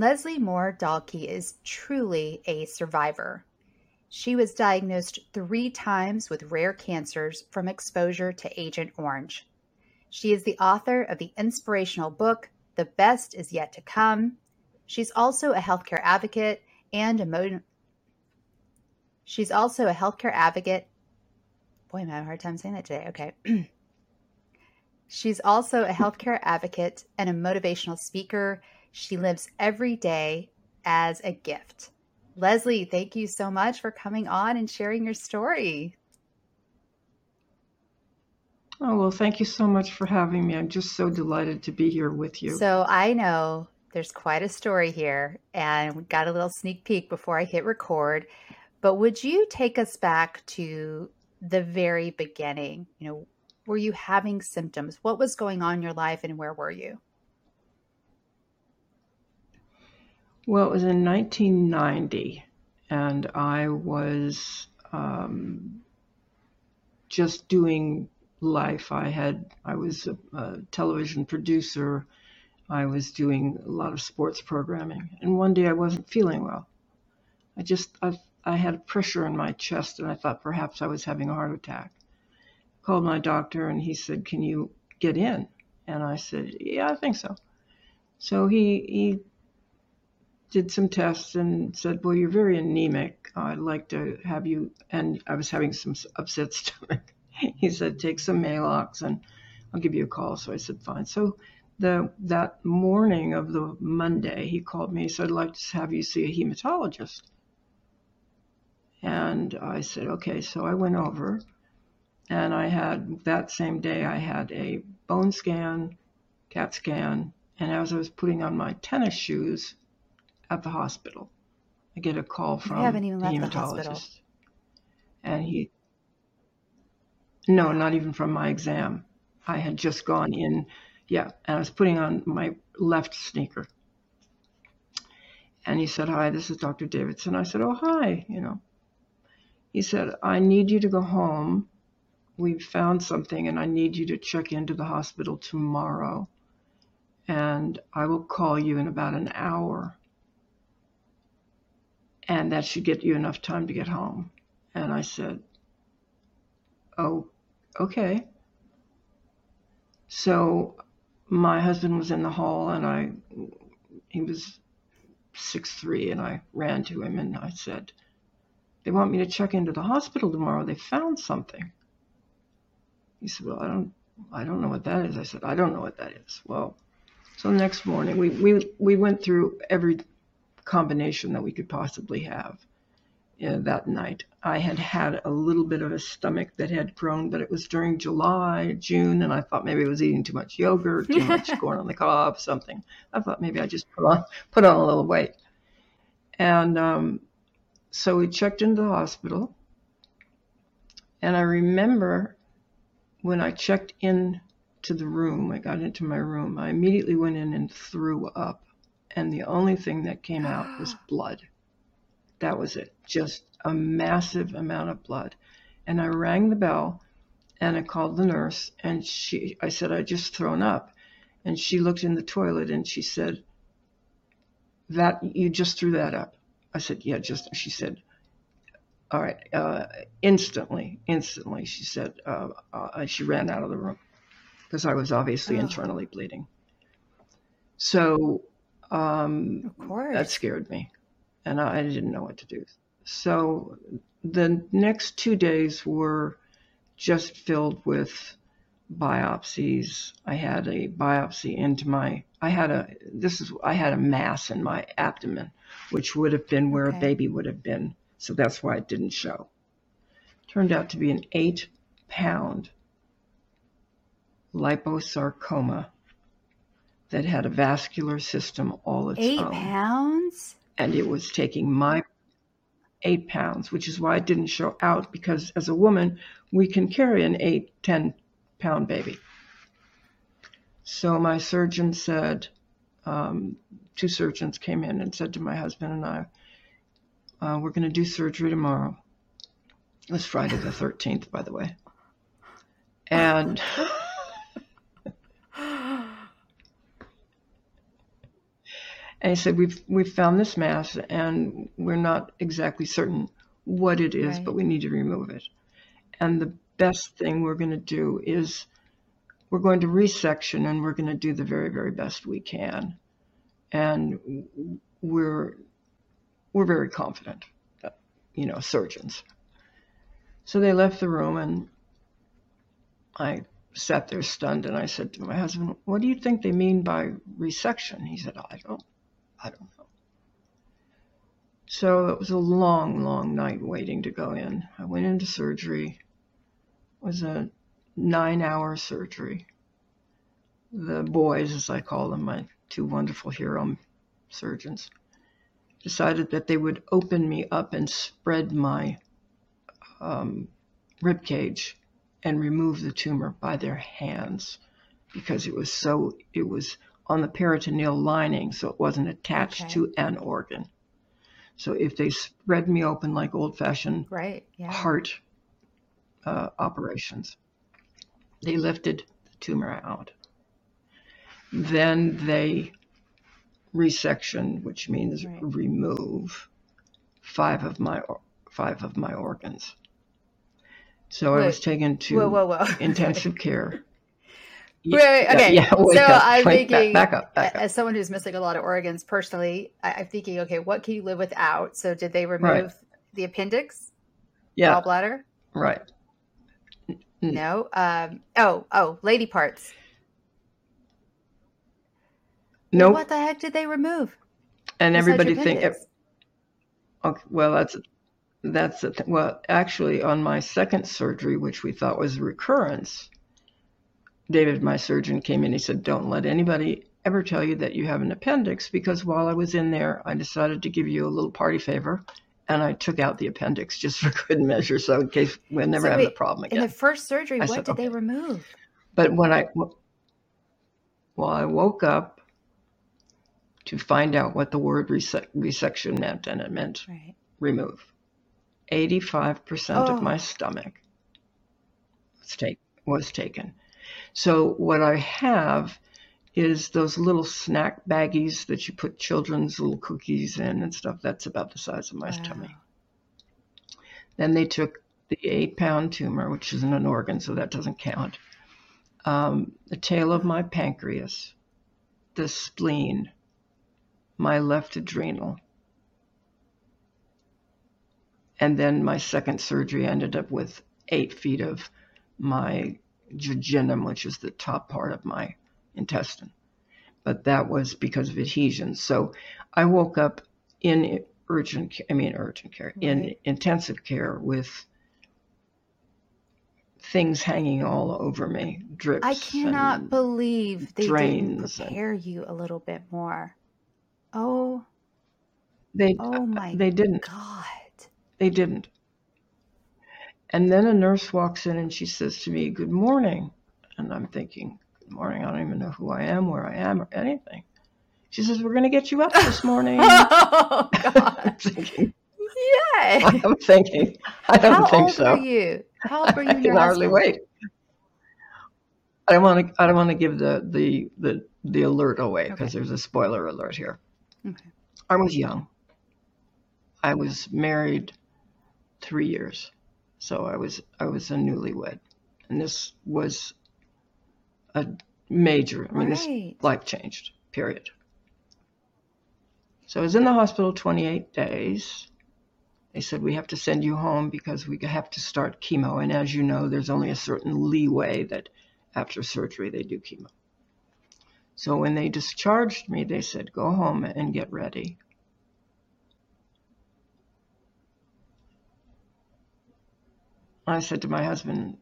Leslie Moore Dahlke is truly a survivor. She was diagnosed three times with rare cancers from exposure to Agent Orange. She is the author of the inspirational book, The Best Is Yet to Come. She's also a healthcare advocate and a mo- She's also a healthcare advocate. Boy, I'm having a hard time saying that today. Okay. She's also a healthcare advocate and a motivational speaker she lives every day as a gift. Leslie, thank you so much for coming on and sharing your story. Oh, well, thank you so much for having me. I'm just so delighted to be here with you. So, I know there's quite a story here, and we got a little sneak peek before I hit record. But would you take us back to the very beginning? You know, were you having symptoms? What was going on in your life, and where were you? Well, it was in 1990, and I was um, just doing life. I had I was a, a, television producer. I was doing a lot of sports programming, and one day I wasn't feeling well. I just I, I had pressure in my chest, and I thought perhaps I was having a heart attack. Called my doctor, and he said, "Can you get in?" And I said, "Yeah, I think so." So he he did some tests and said, Well, you're very anemic. I'd like to have you. And I was having some upset stomach. he said, Take some Maalox and I'll give you a call. So I said, Fine. So the that morning of the Monday, he called me. He said, I'd like to have you see a hematologist. And I said, Okay. So I went over and I had that same day, I had a bone scan, CAT scan. And as I was putting on my tennis shoes, at the hospital. I get a call from you haven't even the left hematologist. The. And he, no, not even from my exam. I had just gone in, yeah, and I was putting on my left sneaker. And he said, Hi, this is Dr. Davidson. I said, Oh, hi, you know. He said, I need you to go home. We've found something, and I need you to check into the hospital tomorrow. And I will call you in about an hour and that should get you enough time to get home. And I said, Oh, okay. So my husband was in the hall and I, he was six three, and I ran to him and I said, They want me to check into the hospital tomorrow. They found something. He said, Well, I don't I don't know what that is. I said, I don't know what that is. Well, so the next morning we, we, we went through every combination that we could possibly have uh, that night. I had had a little bit of a stomach that had grown, but it was during July, June, and I thought maybe I was eating too much yogurt, too much corn on the cob, something. I thought maybe I just put on put on a little weight. And um, so we checked into the hospital, and I remember when I checked in to the room, I got into my room, I immediately went in and threw up and the only thing that came out was blood. That was it. Just a massive amount of blood. And I rang the bell and I called the nurse and she I said I just thrown up and she looked in the toilet and she said that you just threw that up. I said yeah just she said all right uh, instantly instantly she said uh, uh, she ran out of the room because I was obviously oh. internally bleeding. So um, of course. That scared me, and I didn't know what to do. So the next two days were just filled with biopsies. I had a biopsy into my. I had a. This is. I had a mass in my abdomen, which would have been where okay. a baby would have been. So that's why it didn't show. Turned out to be an eight pound liposarcoma that had a vascular system all its Eight own. pounds? and it was taking my eight pounds, which is why it didn't show out because as a woman, we can carry an eight, 10 pound baby. So my surgeon said, um, two surgeons came in and said to my husband and I, uh, we're going to do surgery tomorrow. It was Friday the 13th, by the way. And And he said, "We've we've found this mass, and we're not exactly certain what it is, Right. but we need to remove it. And the best thing we're going to do is we're going to resection, and we're going to do the very very best we can. And we're we're very confident, you know, surgeons. So they left the room, and I sat there stunned, and I said to my husband, "What do you think they mean by resection?" He said, "I don't." I don't know. So it was a long, long night waiting to go in. I went into surgery. It was a nine hour surgery. The boys, as I call them, my two wonderful hero surgeons, decided that they would open me up and spread my um, rib cage and remove the tumor by their hands because it was so, it was on the peritoneal lining, so it wasn't attached Okay. to an organ. So if they spread me open like old fashioned Right. Yeah. heart uh, operations, they lifted the tumor out. Then they resection, which means Right. remove five of my five of my organs. So I was taken to Whoa, whoa, whoa. intensive care. Wait, wait, okay. Yeah, wake so up, I'm wait, thinking, back, up, back up. as someone who's missing a lot of organs personally, I, I'm thinking, okay, what can you live without? So did they remove the appendix, Yeah, gallbladder? right. No. Um, oh, oh, lady parts. Nope. What the heck did they remove? and everybody think appendix? Okay, well, that's that's the th- well, actually, on my second surgery, which we thought was a recurrence, David, my surgeon, came in. He said, "Don't let anybody ever tell you that you have an appendix, because while I was in there, I decided to give you a little party favor, and I took out the appendix just for good measure, so in case we'll never So have the problem In the first surgery, I what said, did they remove? But when I well, I woke up to find out what the word rese- resection meant, and it meant Right. remove. 85% Oh. of my stomach was, take, was taken. So what I have is those little snack baggies that you put children's little cookies in and stuff. That's about the size of my Wow. tummy. Then they took the eight pound tumor, which isn't an organ, so that doesn't count. Um, the tail of my pancreas, the spleen, my left adrenal. And then my second surgery ended up with eight feet of my jejunum, which is the top part of my intestine. But that was because of adhesion. So I woke up in urgent, I mean urgent care, in intensive care with things hanging all over me, drips. I cannot believe they didn't drains and- you a little bit more. Oh, they oh my they didn't. God. They didn't. And then a nurse walks in and she says to me, Good morning. And I'm thinking, Good morning. I don't even know who I am, where I am, or anything. She says, We're going to get you up this morning. Oh I'm God. thinking, Yay. I'm thinking, I don't How think old so. are you? How old were you I can hardly wait. I don't want to. I don't want to give the the the, the alert away because Okay. there's a spoiler alert here. Okay. I was young. I was married three years, so I was I was a newlywed, and this was a major. I mean, this life changed. Period. So I was in the hospital 28 days. They said we have to send you home because we have to start chemo, and as you know, there's only a certain leeway that after surgery they do chemo. So when they discharged me, they said, go home and get ready. I said to my husband,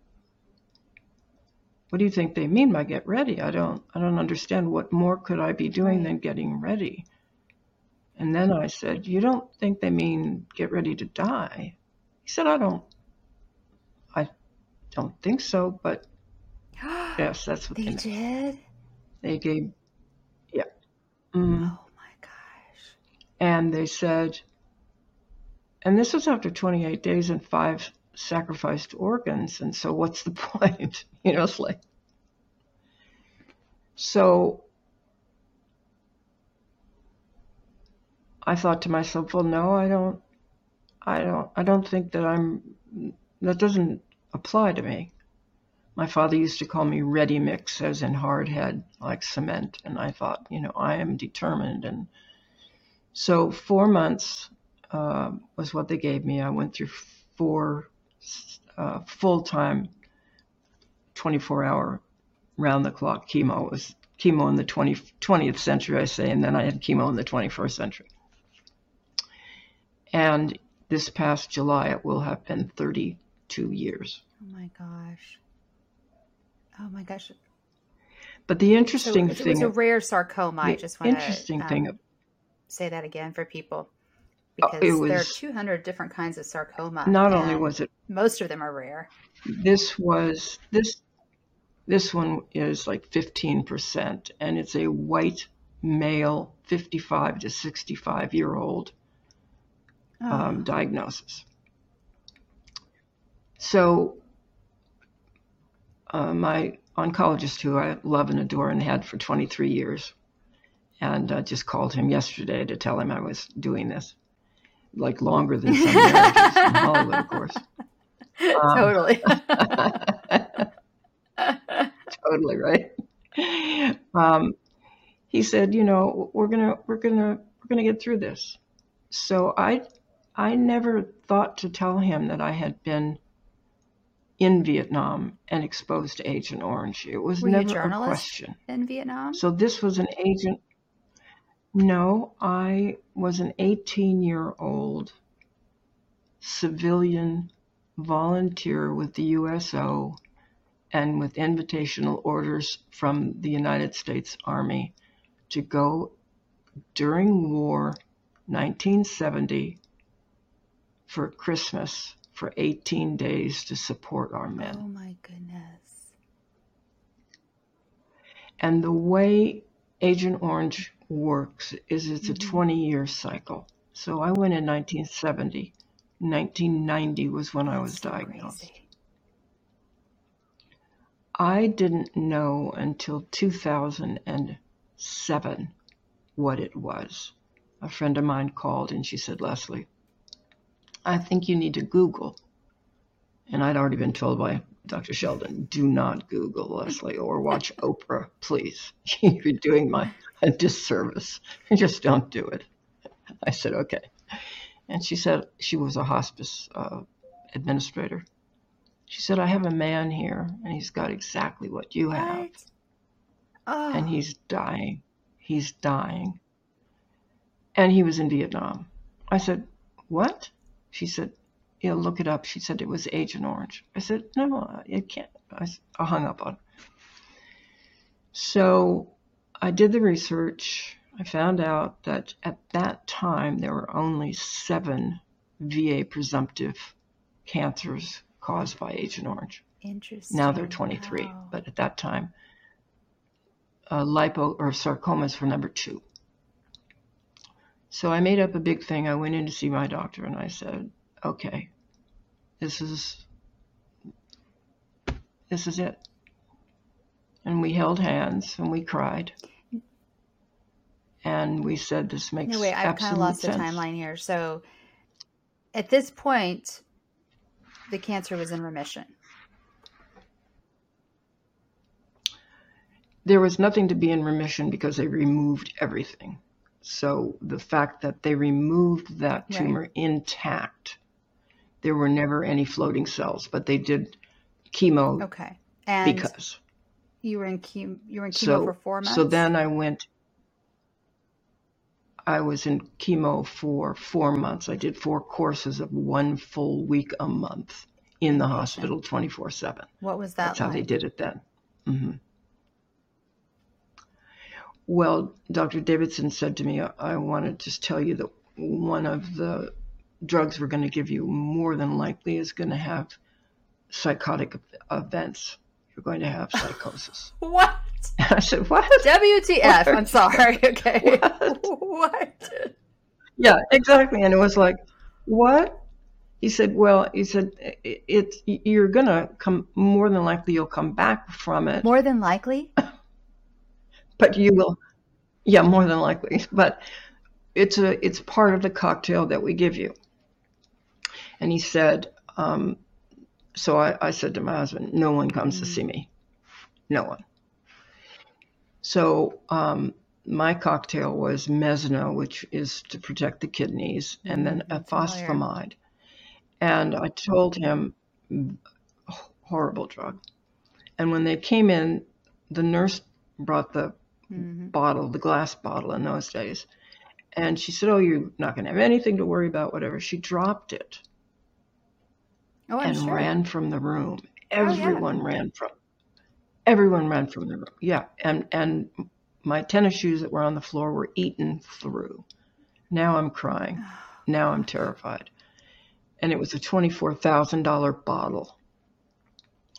what do you think they mean by get ready? I don't I don't understand what more could I be doing than getting ready. And then I said, You don't think they mean get ready to die? He said, I don't I don't think so, but yes, that's what they they did? They gave yeah. Mm. Oh my gosh. And they said and this was after 28 days and five sacrificed organs. And so what's the point? you know, it's like so I thought to myself, well, no, I don't, I don't, I don't think that I'm, that doesn't apply to me. My father used to call me ready mix, as in hard head, like cement. And I thought, you know, I am determined. And so four months uh, was what they gave me. I went through four uh, full time, 24 hour, round the clock chemo. Was chemo in the 20, 20th century, I say, and then I had chemo in the 21st century. And this past July, it will have been 32 years. Oh my gosh. Oh my gosh. But the interesting so thing, it was a rare sarcoma. I just want interesting to um, thing, say that again for people because it there are 200 different kinds of sarcoma. not only was it most of them are rare. this was this this one is like 15% and it's a white male 55 to 65 year old Oh, um, diagnosis so uh, my oncologist who i love and adore and had for 23 years and uh, just called him yesterday to tell him i was doing this like longer than some marriages in hollywood of course Um, totally. totally right. Um, he said, you know, we're gonna we're gonna we're gonna get through this. So I I never thought to tell him that I had been in Vietnam and exposed to Agent Orange. It was Were a never a journalist? question. In Vietnam? So this was an agent. No, I was an 18 year old civilian volunteer with the USO and with invitational orders from the United States Army to go during war 1970 for Christmas for 18 days to support our men. Oh my goodness. And the way Agent Orange works is it's a Mhm. 20 year cycle. So I went in 1970. 1990 was when I was diagnosed. I didn't know until 2007 what it was. A friend of mine called and she said, Leslie, I think you need to Google. And I'd already been told by Dr. Sheldon, do not Google Leslie or watch Oprah, please. You're doing my a disservice. Just don't do it. I said, okay. And she said, she was a hospice uh, administrator. She said, I have a man here and he's got exactly what you have. What? Oh, And he's dying. He's dying. And he was in Vietnam. I said, What? She said, Yeah, look it up. She said it was Agent Orange. I said, No, it can't. I, hung up on her. So I did the research. I found out that at that time there were only seven VA presumptive cancers caused by Agent Orange. interesting. Now they're 23, Wow. but at that time, uh, lipo or sarcomas were number two. So I made up a big thing. I went in to see my doctor and I said, "Okay, this is this is it." And we held hands and we cried, and we said, "This makes No, wait, I've kind of lost the sense." timeline here. So at this point, the cancer was in remission. there was nothing to be in remission because they removed everything. So the fact that they removed that Right. tumor intact, there were never any floating cells, but they did chemo Okay. And because. You were in chemo, you were in chemo So for four months? so then I went. I was in chemo for four months. I did four courses of one full week a month in the hospital, twenty four seven. What was that That's how they did it then. hmm Well, Dr. Davidson said to me, I want to just tell you that one of the drugs we're going to give you more than likely is going to have psychotic events. You're going to have psychosis. what? I said, What? WTF. I'm sorry. Okay. What? what? Yeah, exactly. And it was like, What? He said, Well, he said, it, it you're going to come, more than likely, you'll come back from it. More than likely? but you will yeah more than likely but it's a it's part of the cocktail that we give you and he said um, so I, I said to my husband no one comes to see me. No one. So um, my cocktail was mesna which is to protect the kidneys and then ifosfamide and i told him horrible drug. And when they came in the nurse brought the Mhm. bottle, the glass bottle in those days. And she said, Oh, you're not going to have anything to worry about, whatever. She dropped it Oh, and sure. ran from the room. Oh, yeah. Everyone ran from everyone ran from the room. Yeah. And and my tennis shoes that were on the floor were eaten through. Now I'm crying. Now I'm terrified. And it was a twenty-four thousand dollar bottle.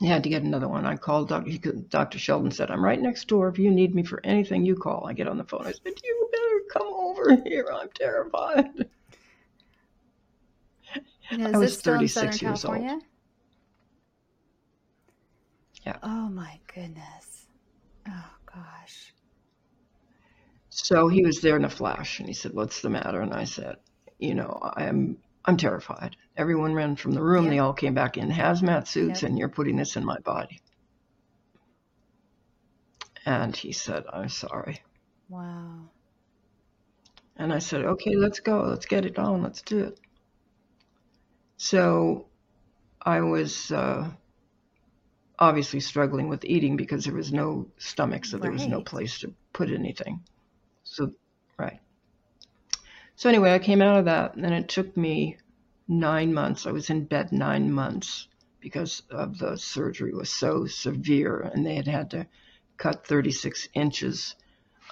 I had to get another one. I called Dr. Could, Dr. Sheldon said, I'm right next door. If you need me for anything, you call. I get on the phone. I said, You better come over here. I'm terrified. Is I was this still in 36 Southern years old. Yeah. Oh my goodness. Oh gosh. So he was there in a flash and he said, What's the matter? And I said, You know, I'm I'm terrified. Everyone ran from the room. Yep. They all came back in hazmat suits, and you're putting this in my body. And he said, I'm sorry. Wow. And I said, okay, let's go. Let's get it on. Let's do it. So I was uh, obviously struggling with eating because there was no stomach, so there was no Right. place to put anything. So, right. So anyway, I came out of that, and it took me nine months. I was in bed nine months because of the surgery was so severe, and they had had to cut 36 inches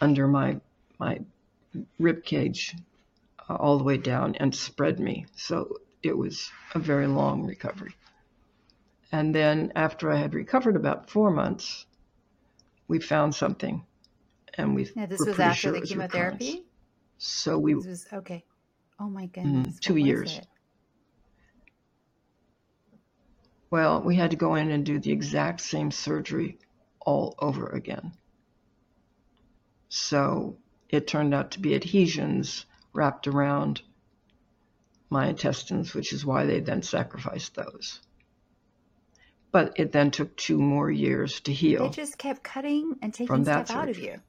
under my my rib cage uh, all the way down and spread me. So it was a very long recovery. And then after I had recovered about four months, we found something, and we Yeah, this was after sure the was recurrence. chemotherapy? So we This was okay. Oh my goodness. Mm, two years. well, we had to go in and do the exact same surgery all over again. So it turned out to be adhesions wrapped around my intestines, which is why they then sacrificed those. But it then took two more years to heal. They just kept cutting and taking stuff out of you.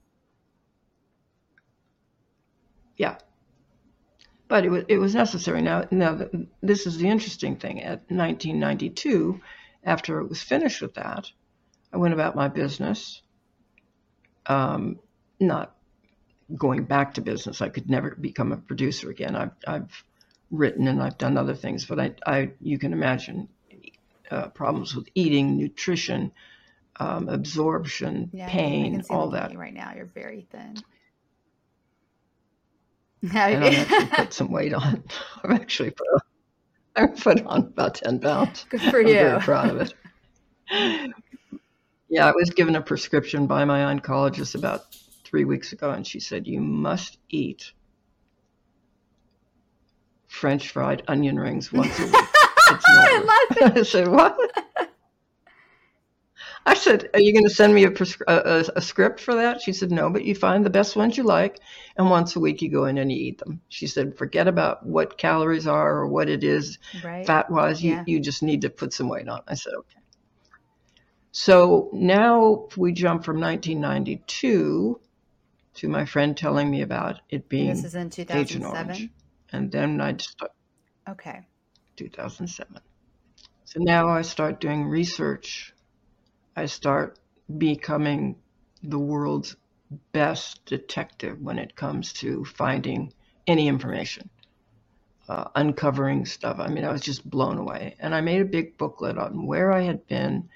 Yeah. But it was, it was necessary. Now, now, th- this is the interesting thing. At 1992, after it was finished with that, I went about my business, um, not going back to business. I could never become a producer again. I've, I've written and I've done other things, but I, I you can imagine uh, problems with eating, nutrition, um, absorption, Yeah, I pain, can see all that. right now. You're very thin. and actually put some weight on. I've actually put, I've put on about 10 pounds. Good for I'm you. very proud of it. Yeah, I was given a prescription by my oncologist about three weeks ago, and she said, You must eat French fried onion rings once a week. I love it. I said, What? I said, Are you going to send me a, prescri- a, a, a script for that? She said, No, but you find the best ones you like, and once a week you go in and you eat them. She said, Forget about what calories are or what it is Right. fat wise. You, Yeah. you just need to put some weight on. I said, Okay. So now we jump from 1992 to my friend telling me about it being This is in Agent 2007. Orange. And then I start Okay. 2007. So now I start doing research. I start becoming the world's best detective when it comes to finding any information, uh, uncovering stuff. I mean, I was just blown away. And I made a big booklet on where I had been,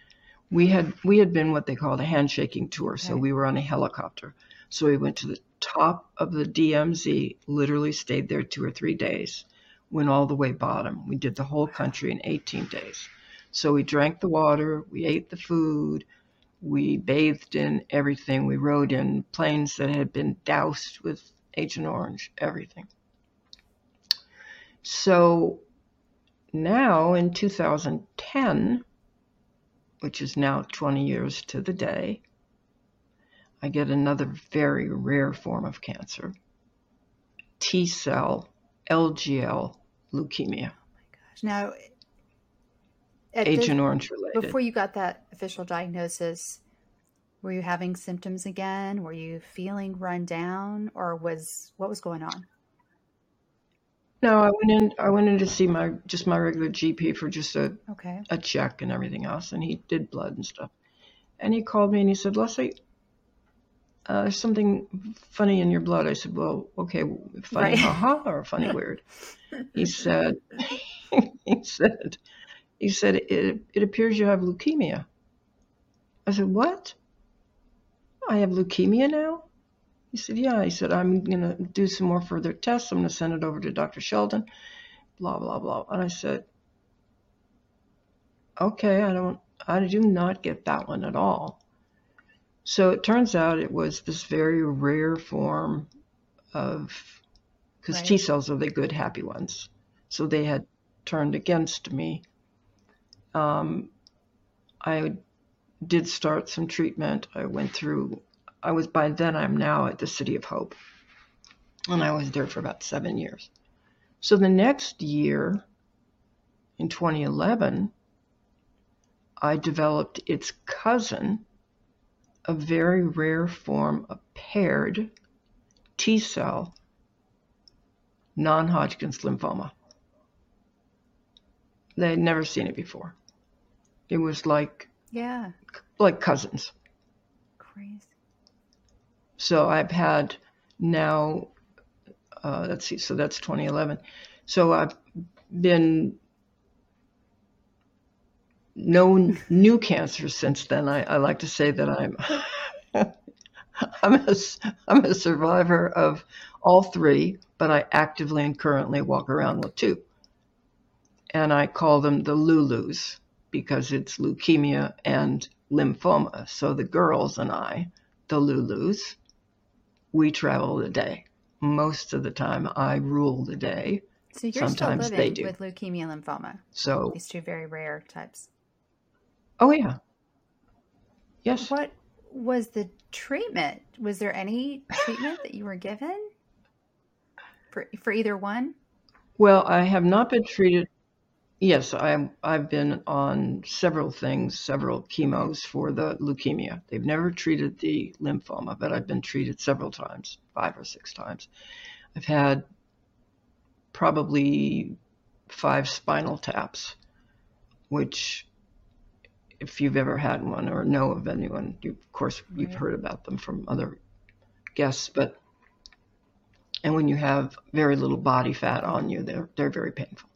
we had we had been what they called a handshaking tour, so we were on a helicopter. So we went to the top of the DMZ, literally stayed there two or three days, went all the way bottom. We did the whole country in 18 days. So we drank the water, we ate the food, we bathed in everything, we rode in planes that had been doused with Agent Orange, everything. So now in 2010, which is now 20 years to the day, I get another very rare form of cancer T cell LGL leukemia, Oh my Gosh. Now, at this, Agent Orange related. before you got that official diagnosis, were you having symptoms again? Were you feeling run down, or was what was going on? No, I went in. I went in to see my just my regular GP for just a, Okay. a check and everything else, and he did blood and stuff. And he called me and he said, "Leslie, uh, there's something funny in your blood." I said, "Well, okay, funny, Right. haha, or funny, weird." He said, "He said, he said it, it appears you have leukemia." I said, "What? I have leukemia now?" He said, "Yeah." He said, "I'm gonna do some more further tests. I'm gonna send it over to Dr. Sheldon." Blah blah blah. And I said, "Okay, I don't, I do not get that one at all." So it turns out it was this very rare form of, because Right. T cells are the good, happy ones. So they had turned against me. Um, I did start some treatment. I went through, I was by then, I'm now at the City of Hope. And I was there for about seven years. So the next year, in 2011, I developed its cousin, a very rare form of paired T cell non Hodgkin's lymphoma. They had never seen it before. It was like Yeah. like cousins. Crazy. So I've had now, uh, let's see, so that's 2011. So I've been no new cancer since then. I, I like to say that I'm I'm a, I'm a survivor of all three, but I actively and currently walk around with two. And I call them the Lulus because it's leukemia and lymphoma. So the girls and I, the Lulus, we travel the day. Most of the time, I rule the day. So you're Sometimes still living do. with leukemia and lymphoma, So, these two very rare types. Oh yeah, yes. What was the treatment? Was there any treatment that you were given for for either one? Well, I have not been treated. Yes, I'm, I've been on several things, several chemos for the leukemia. They've never treated the lymphoma, but I've been treated several times, five or six times. I've had probably five spinal taps, which, if you've ever had one or know of anyone, you, of course, you've Right. heard about them from other guests, but and when you have very little body fat on you, they're they're very painful.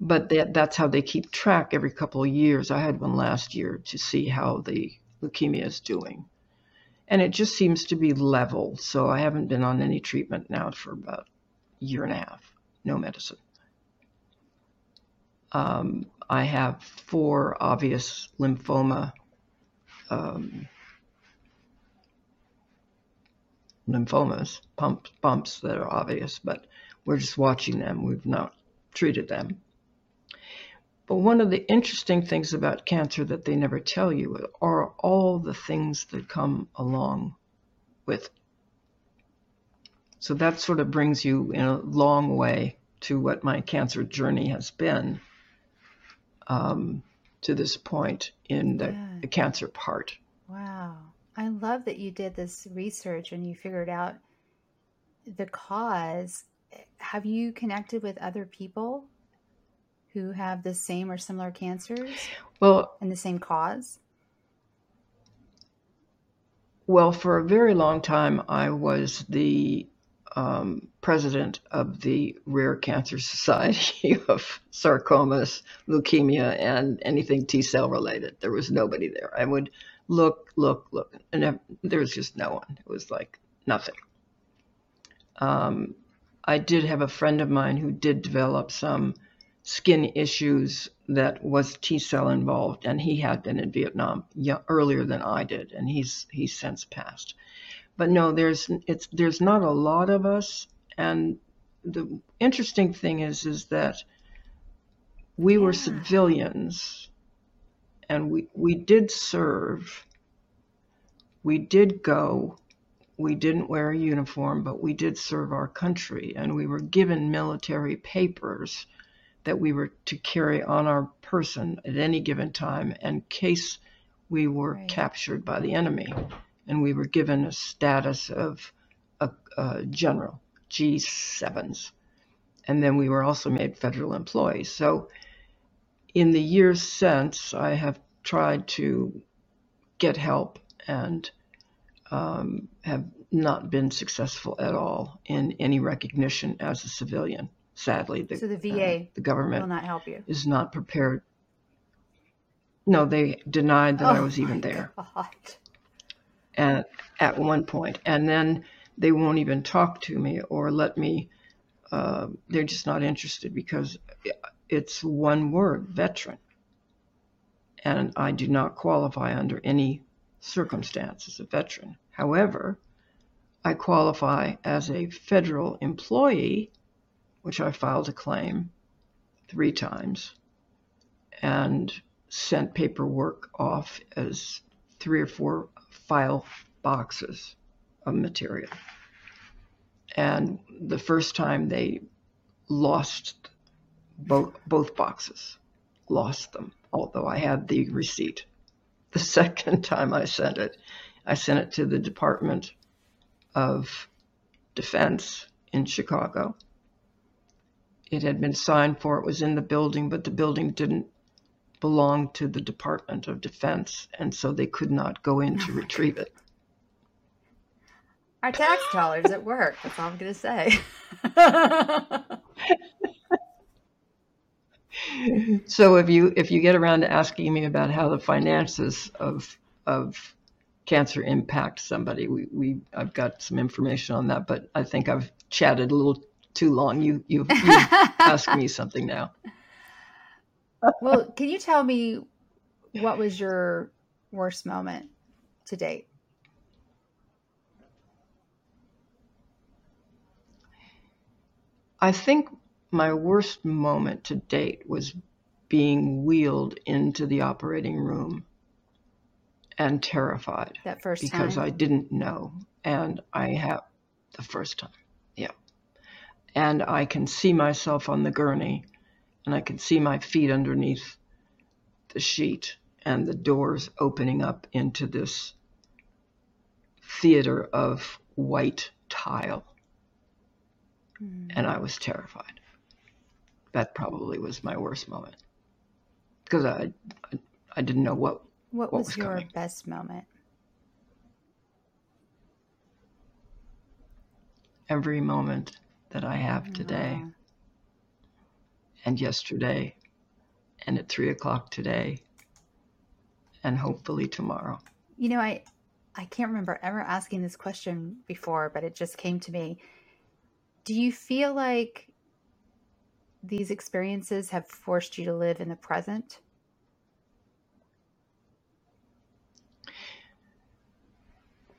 But that that's how they keep track every couple of years. I had one last year to see how the leukemia is doing. And it just seems to be level. So I haven't been on any treatment now for about a year and a half. No medicine. Um, I have four obvious lymphoma um, lymphomas, bumps that are obvious, but we're just watching them. We've not treated them. But one of the interesting things about cancer that they never tell you are all the things that come along with. So that sort of brings you in a long way to what my cancer journey has been um, to this point in the, Yeah. the cancer part. Wow. I love that you did this research and you figured out the cause. Have you connected with other people who have the same or similar cancers Well, and the same cause? Well, for a very long time, I was the um, president of the Rare Cancer Society of sarcomas, leukemia, and anything T cell related. There was nobody there. I would look, look, look, and there was just no one. It was like nothing. Um, I did have a friend of mine who did develop some skin issues that was T cell involved, and he had been in Vietnam earlier than I did, and he's he's since passed. But no, there's it's there's not a lot of us, and the interesting thing is is that we were civilians, and we we did serve. We did go. We didn't wear a uniform, but we did serve our country, and we were given military papers that we were to carry on our person at any given time in case we were right. captured by the enemy. And we were given a status of a, a general, G7s. And then we were also made federal employees. So in the years since, I have tried to get help and um, have not been successful at all in any recognition as a civilian sadly. The, so the VA, uh, the government, will not help you. Is not prepared. No, they denied that oh I was even there. God. At at one point, and then they won't even talk to me or let me. Uh, they're just not interested because it's one word, veteran, and I do not qualify under any circumstance as a veteran. However, I qualify as a federal employee which I filed a claim three times and sent paperwork off as three or four file boxes of material. And the first time they lost both, both boxes, lost them, although I had the receipt. The second time I sent it, I sent it to the Department of Defense in Chicago it had been signed for, it was in the building, but the building didn't belong to the Department of Defense, and so they could not go in to oh retrieve it. Our tax dollars at work. That's all I'm going to say. so if you if you get around to asking me about how the finances of of cancer impact somebody, we, we I've got some information on that, but I think I've chatted a little too long. You You you ask me something now. Well, can you tell me what was your worst moment to date? I think my worst moment to date was being wheeled into the operating room and terrified. That first because time? I didn't know. And I have the first time yeah and I can see myself on the gurney and I can see my feet underneath the sheet and the doors opening up into this theater of white tile. Mm. And I was terrified. That probably was my worst moment because I, I, I didn't know what what, what was, was your coming. best moment? Every moment that I have today mm-hmm. And yesterday and at three o'clock today and hopefully tomorrow. You know, I I can't remember ever asking this question before, but it just came to me. Do you feel like these experiences have forced you to live in the present?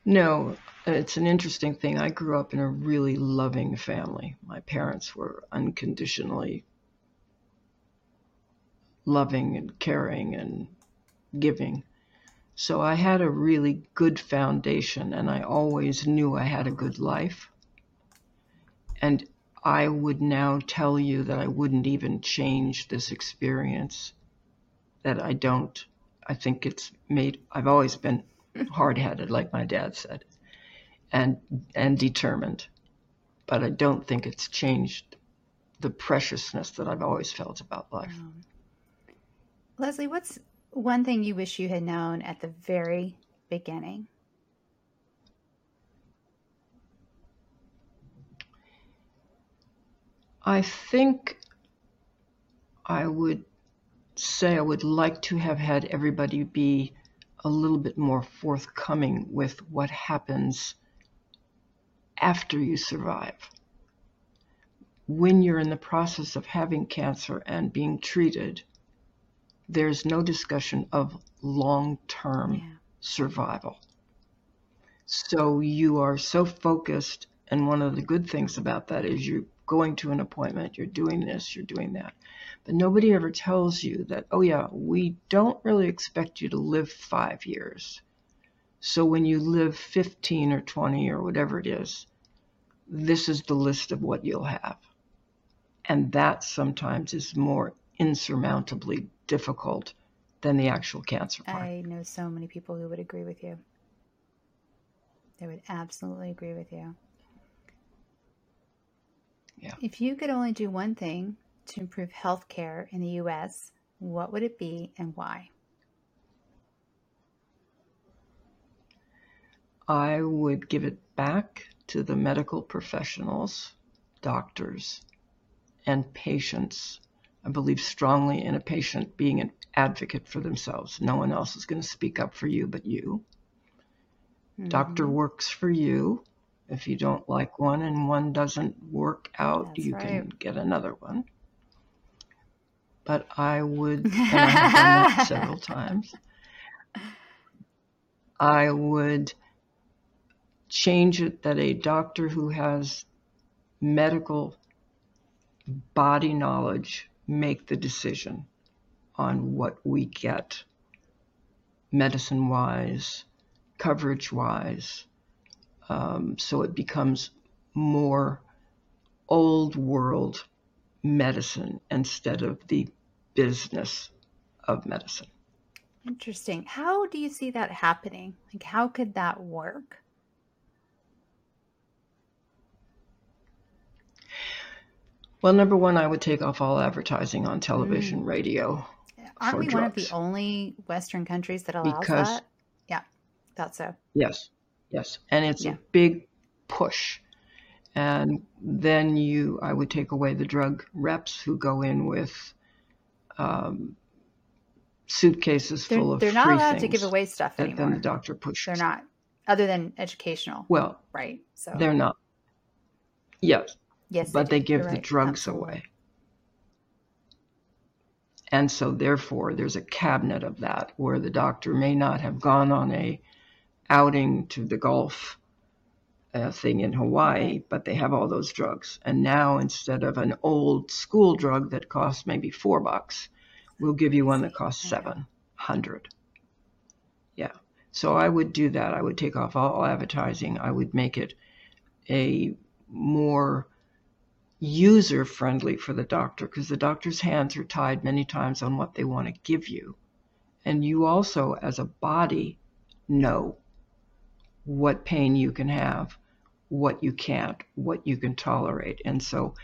No, it's an interesting thing. I grew up in a really loving family. My parents were unconditionally loving and caring and giving. So I had a really good foundation, and I always knew I had a good life. And I would now tell you that I wouldn't even change this experience, that I don't. I think it's made, I've always been hard headed, like my dad said and and determined. But I don't think it's changed the preciousness that I've always felt about life. Um, Leslie, what's one thing you wish you had known at the very beginning? I think I would say I would like to have had everybody be a little bit more forthcoming with what happens after you survive. When you're in the process of having cancer and being treated, there's no discussion of long term yeah. survival. So you are so focused, and one of the good things about that is you're going to an appointment, you're doing this, you're doing that. But nobody ever tells you that, oh, yeah, we don't really expect you to live five years. So when you live 15 or 20 or whatever it is, this is the list of what you'll have. And that sometimes is more insurmountably difficult than the actual cancer part. I know so many people who would agree with you. They would absolutely agree with you. Yeah. If you could only do one thing to improve healthcare in the U.S., what would it be and why? I would give it back to the medical professionals, doctors, and patients. I believe strongly in a patient being an advocate for themselves. No one else is going to speak up for you but you. Mm-hmm. Doctor works for you. If you don't like one and one doesn't work out, That's you right. can get another one but I would, and I have done that several times. I would change it that a doctor who has medical body knowledge make the decision on what we get medicine wise, coverage wise. Um, so it becomes more old world medicine instead of the business of medicine. Interesting. How do you see that happening? Like, how could that work? Well, number one, I would take off all advertising on television, mm. radio. Aren't we drugs. one of the only Western countries that allows because, that? Yeah, thought so. Yes, yes, and it's yeah. a big push and then you I would take away the drug reps who go in with um, suitcases they're, full of they're not allowed to give away stuff that anymore. Then the doctor pushes. They're not, other than educational. Well, right. So they're not. Yes. Yes, but they, they give You're the right. drugs Absolutely. away. And so, therefore, there's a cabinet of that where the doctor may not have gone on a outing to the Gulf uh, thing in Hawaii, but they have all those drugs. And now instead of an old school drug that costs maybe four bucks, we'll give you one that costs seven hundred. Yeah. So I would do that. I would take off all advertising. I would make it a more user friendly for the doctor because the doctor's hands are tied many times on what they want to give you. And you also, as a body, know what pain you can have what you can't, what you can tolerate. And so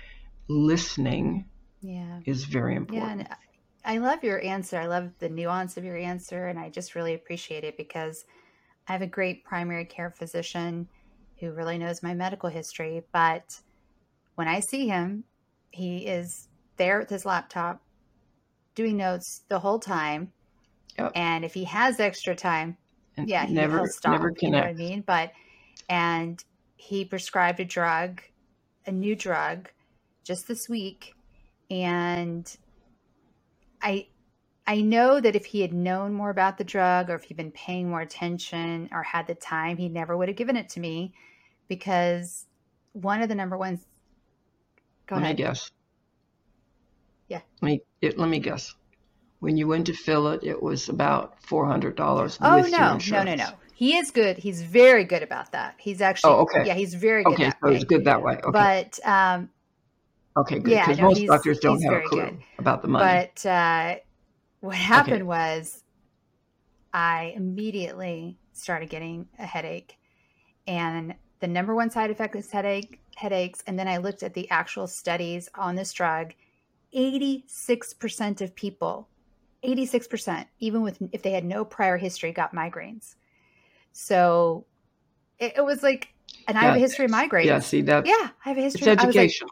listening yeah. is very important. Yeah, and I love your answer. I love the nuance of your answer, and I just really appreciate it because I have a great primary care physician who really knows my medical history. But when I see him, he is there with his laptop doing notes the whole time. Yep. And if he has extra time, and yeah, never, he'll stop. Never connect. You know what I mean? But and he prescribed a drug, a new drug, just this week, and I I know that if he had known more about the drug or if he'd been paying more attention or had the time, he never would have given it to me because one of the number ones. Go let ahead. me guess. Yeah. Let me it, let me guess. When you went to fill it, it was about four hundred dollars. Oh no, no, no, no! He is good. He's very good about that. He's actually, oh, okay. yeah, he's very good. Okay, so way. it's good that way. Okay. But, um, okay, good. Because yeah, no, most doctors don't have a clue good. about the money. But uh, what happened okay. was I immediately started getting a headache. And the number one side effect is headache, headaches. And then I looked at the actual studies on this drug. 86% of people, 86%, even with if they had no prior history, got migraines. So it, it was like, and I have a history of migraines. Yeah, see that. Yeah, I have a history. It's education.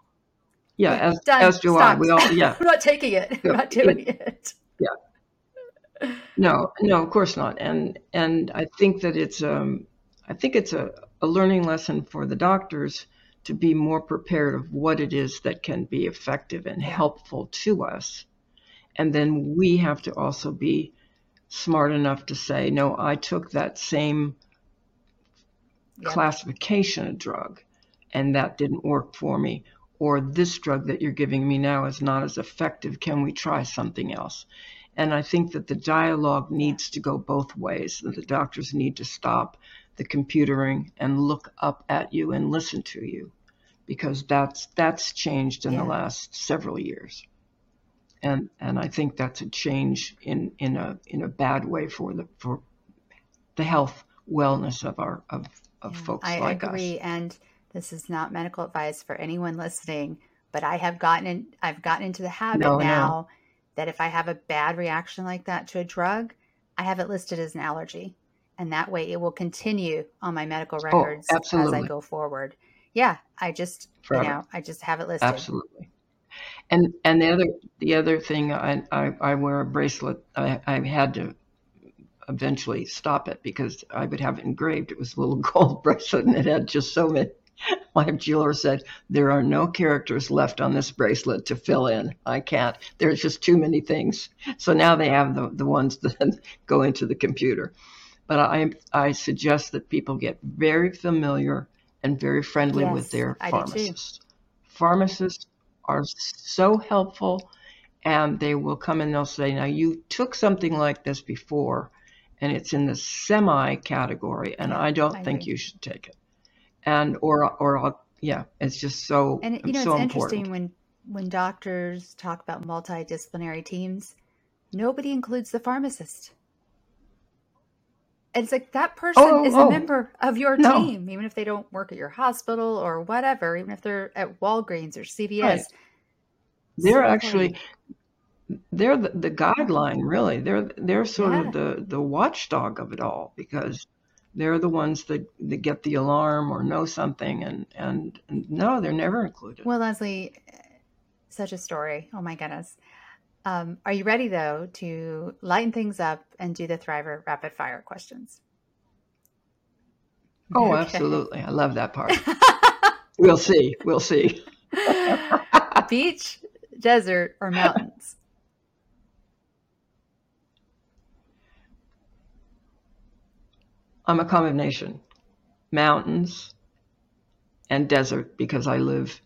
Yeah, as, Done. as do I. We all, yeah. We're not taking it. Yeah. not doing it. Yeah. No, no, of course not. And and I think that it's um I think it's a, a learning lesson for the doctors to be more prepared of what it is that can be effective and helpful to us. And then we have to also be smart enough to say, no, I took that same Yep. classification of drug and that didn't work for me. Or this drug that you're giving me now is not as effective. Can we try something else? And I think that the dialogue needs to go both ways. That the doctors need to stop the computering and look up at you and listen to you, because that's that's changed in Yeah. the last several years. And and I think that's a change in in a in a bad way for the for the health wellness of our of of Yeah, folks I like agree. And this is not medical advice for anyone listening, but I have gotten in, I've gotten into the habit No, now that if I have a bad reaction like that to a drug, I have it listed as an allergy. And that way it will continue on my medical oh, records as I Oh, go forward. Yeah, I just, you know, I just have it listed. Absolutely. And and the other the other thing I I, I wear a bracelet. I, I had to eventually stop it because I would have it engraved. It was a little gold bracelet and it had just so many. My jeweler said there are no characters left on this bracelet to fill in. I can't. There's just too many things. So now they have the the ones that go into the computer. But I I suggest that people get very familiar and very friendly Yes, with their I do too. pharmacists. Pharmacists are so helpful and they will come and they'll say, Now you took something like this before and it's in the semi category and I don't I think agree. you should take it. And or or I'll, yeah, it's just so And you know, so it's important. interesting when when doctors talk about multidisciplinary teams, nobody includes the pharmacist. And It's like that person Oh, is a oh, member of your no. team, even if they don't work at your hospital or whatever, even if they're at Walgreens or CVS. Right. They're So actually they're the, the guideline really. They're they're sort Yeah. of the the watchdog of it all because they're the ones that, that get the alarm or know something and, and and no, they're never included. Well, Leslie, such a story. Oh my goodness. Um, are you ready though to lighten things up and do the Thriver rapid fire questions? Oh, Okay. absolutely. I love that part. We'll see. We'll see. Beach, desert, or mountains? I'm a combination mountains and desert because I live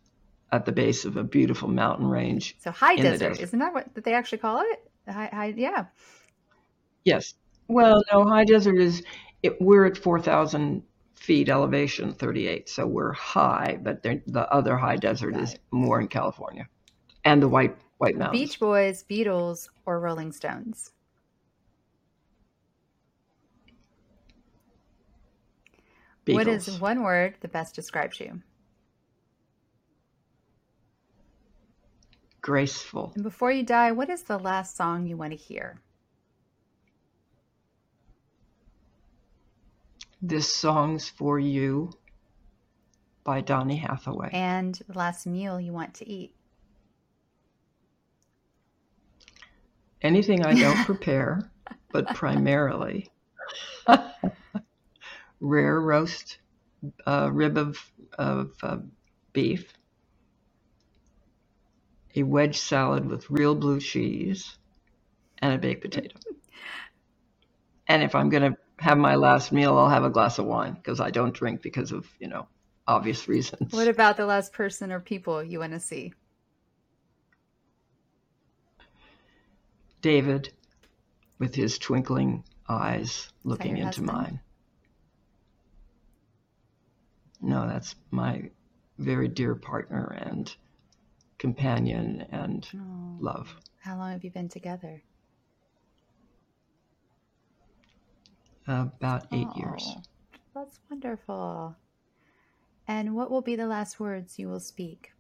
at the base of a beautiful mountain range. So high desert, desert. isn't that what that they actually call it? High, high, yeah. Yes. Well, no, high desert is, it, we're at 4,000 feet elevation, 38. So we're high, but the other high desert is more in California and the White White Mountains. Beach Boys, Beatles, or Rolling Stones? Beatles. What is one word that best describes you? Graceful. And before you die, what is the last song you want to hear? This song's for you by Donny Hathaway. And the last meal you want to eat? Anything I don't prepare, but primarily rare roast uh, rib of, of uh, beef, a wedge salad with real blue cheese, and a baked potato. And if I'm going to have my last meal, I'll have a glass of wine because I don't drink because of, you know, obvious reasons. What about the last person or people you want to see? David with his twinkling eyes looking into husband? mine. No, that's my very dear partner and companion and Oh, love. how long have you been together? About eight oh, years. Oh, That's wonderful. And what will be the last words you will speak?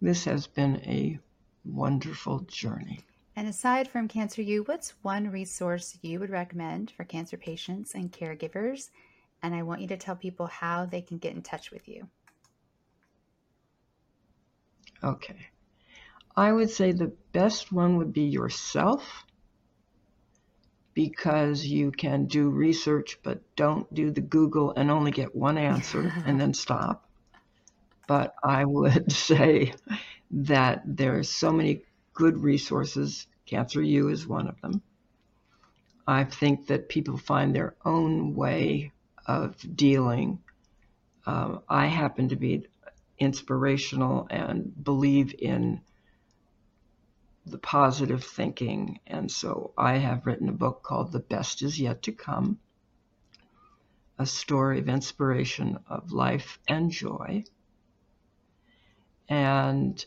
This has been a wonderful journey. And aside from Cancer U, what's one resource you would recommend for cancer patients and caregivers? And I want you to tell people how they can get in touch with you. Okay. I would say the best one would be yourself because you can do research but don't do the Google and only get one answer and then stop. But I would say that there are so many good resources. Cancer U is one of them. I think that people find their own way of dealing. Uh, I happen to be inspirational and believe in the positive thinking. And so I have written a book called The Best Is Yet to Come a story of inspiration of life and joy. And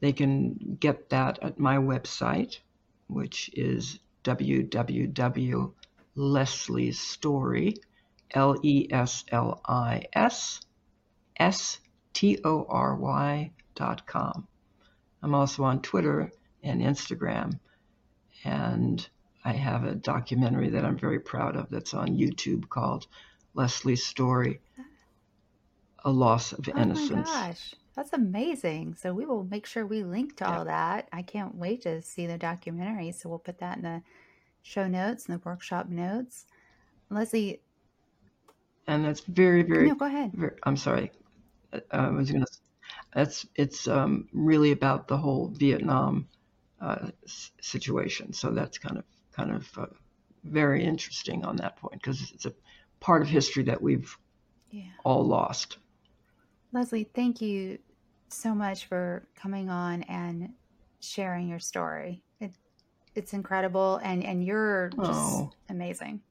they can get that at my website, which is www.lesliestory, L E S L I S S T O R Y dot com. I'm also on Twitter and Instagram. And I have a documentary that I'm very proud of that's on YouTube called Leslie's Story A Loss of Innocence. Oh my gosh, that's amazing. So we will make sure we link to Yeah. all that. I can't wait to see the documentary. So we'll put that in the show notes and the workshop notes. Leslie, And that's very, very, no, go ahead. very I'm sorry. Uh, I was going to, that's, it's um, really about the whole Vietnam uh, situation. So that's kind of, kind of uh, very interesting on that point because it's a part of history that we've Yeah. all lost. Leslie, thank you so much for coming on and sharing your story. It, it's incredible, and, and you're just Oh. amazing.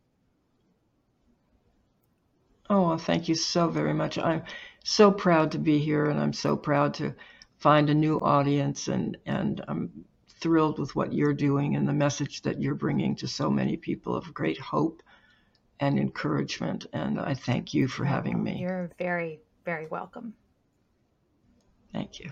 Oh, well, thank you so very much. I'm so proud to be here, and I'm so proud to find a new audience, and and I'm thrilled with what you're doing and the message that you're bringing to so many people of great hope and encouragement. And I thank you for having me. You're very, very welcome. Thank you.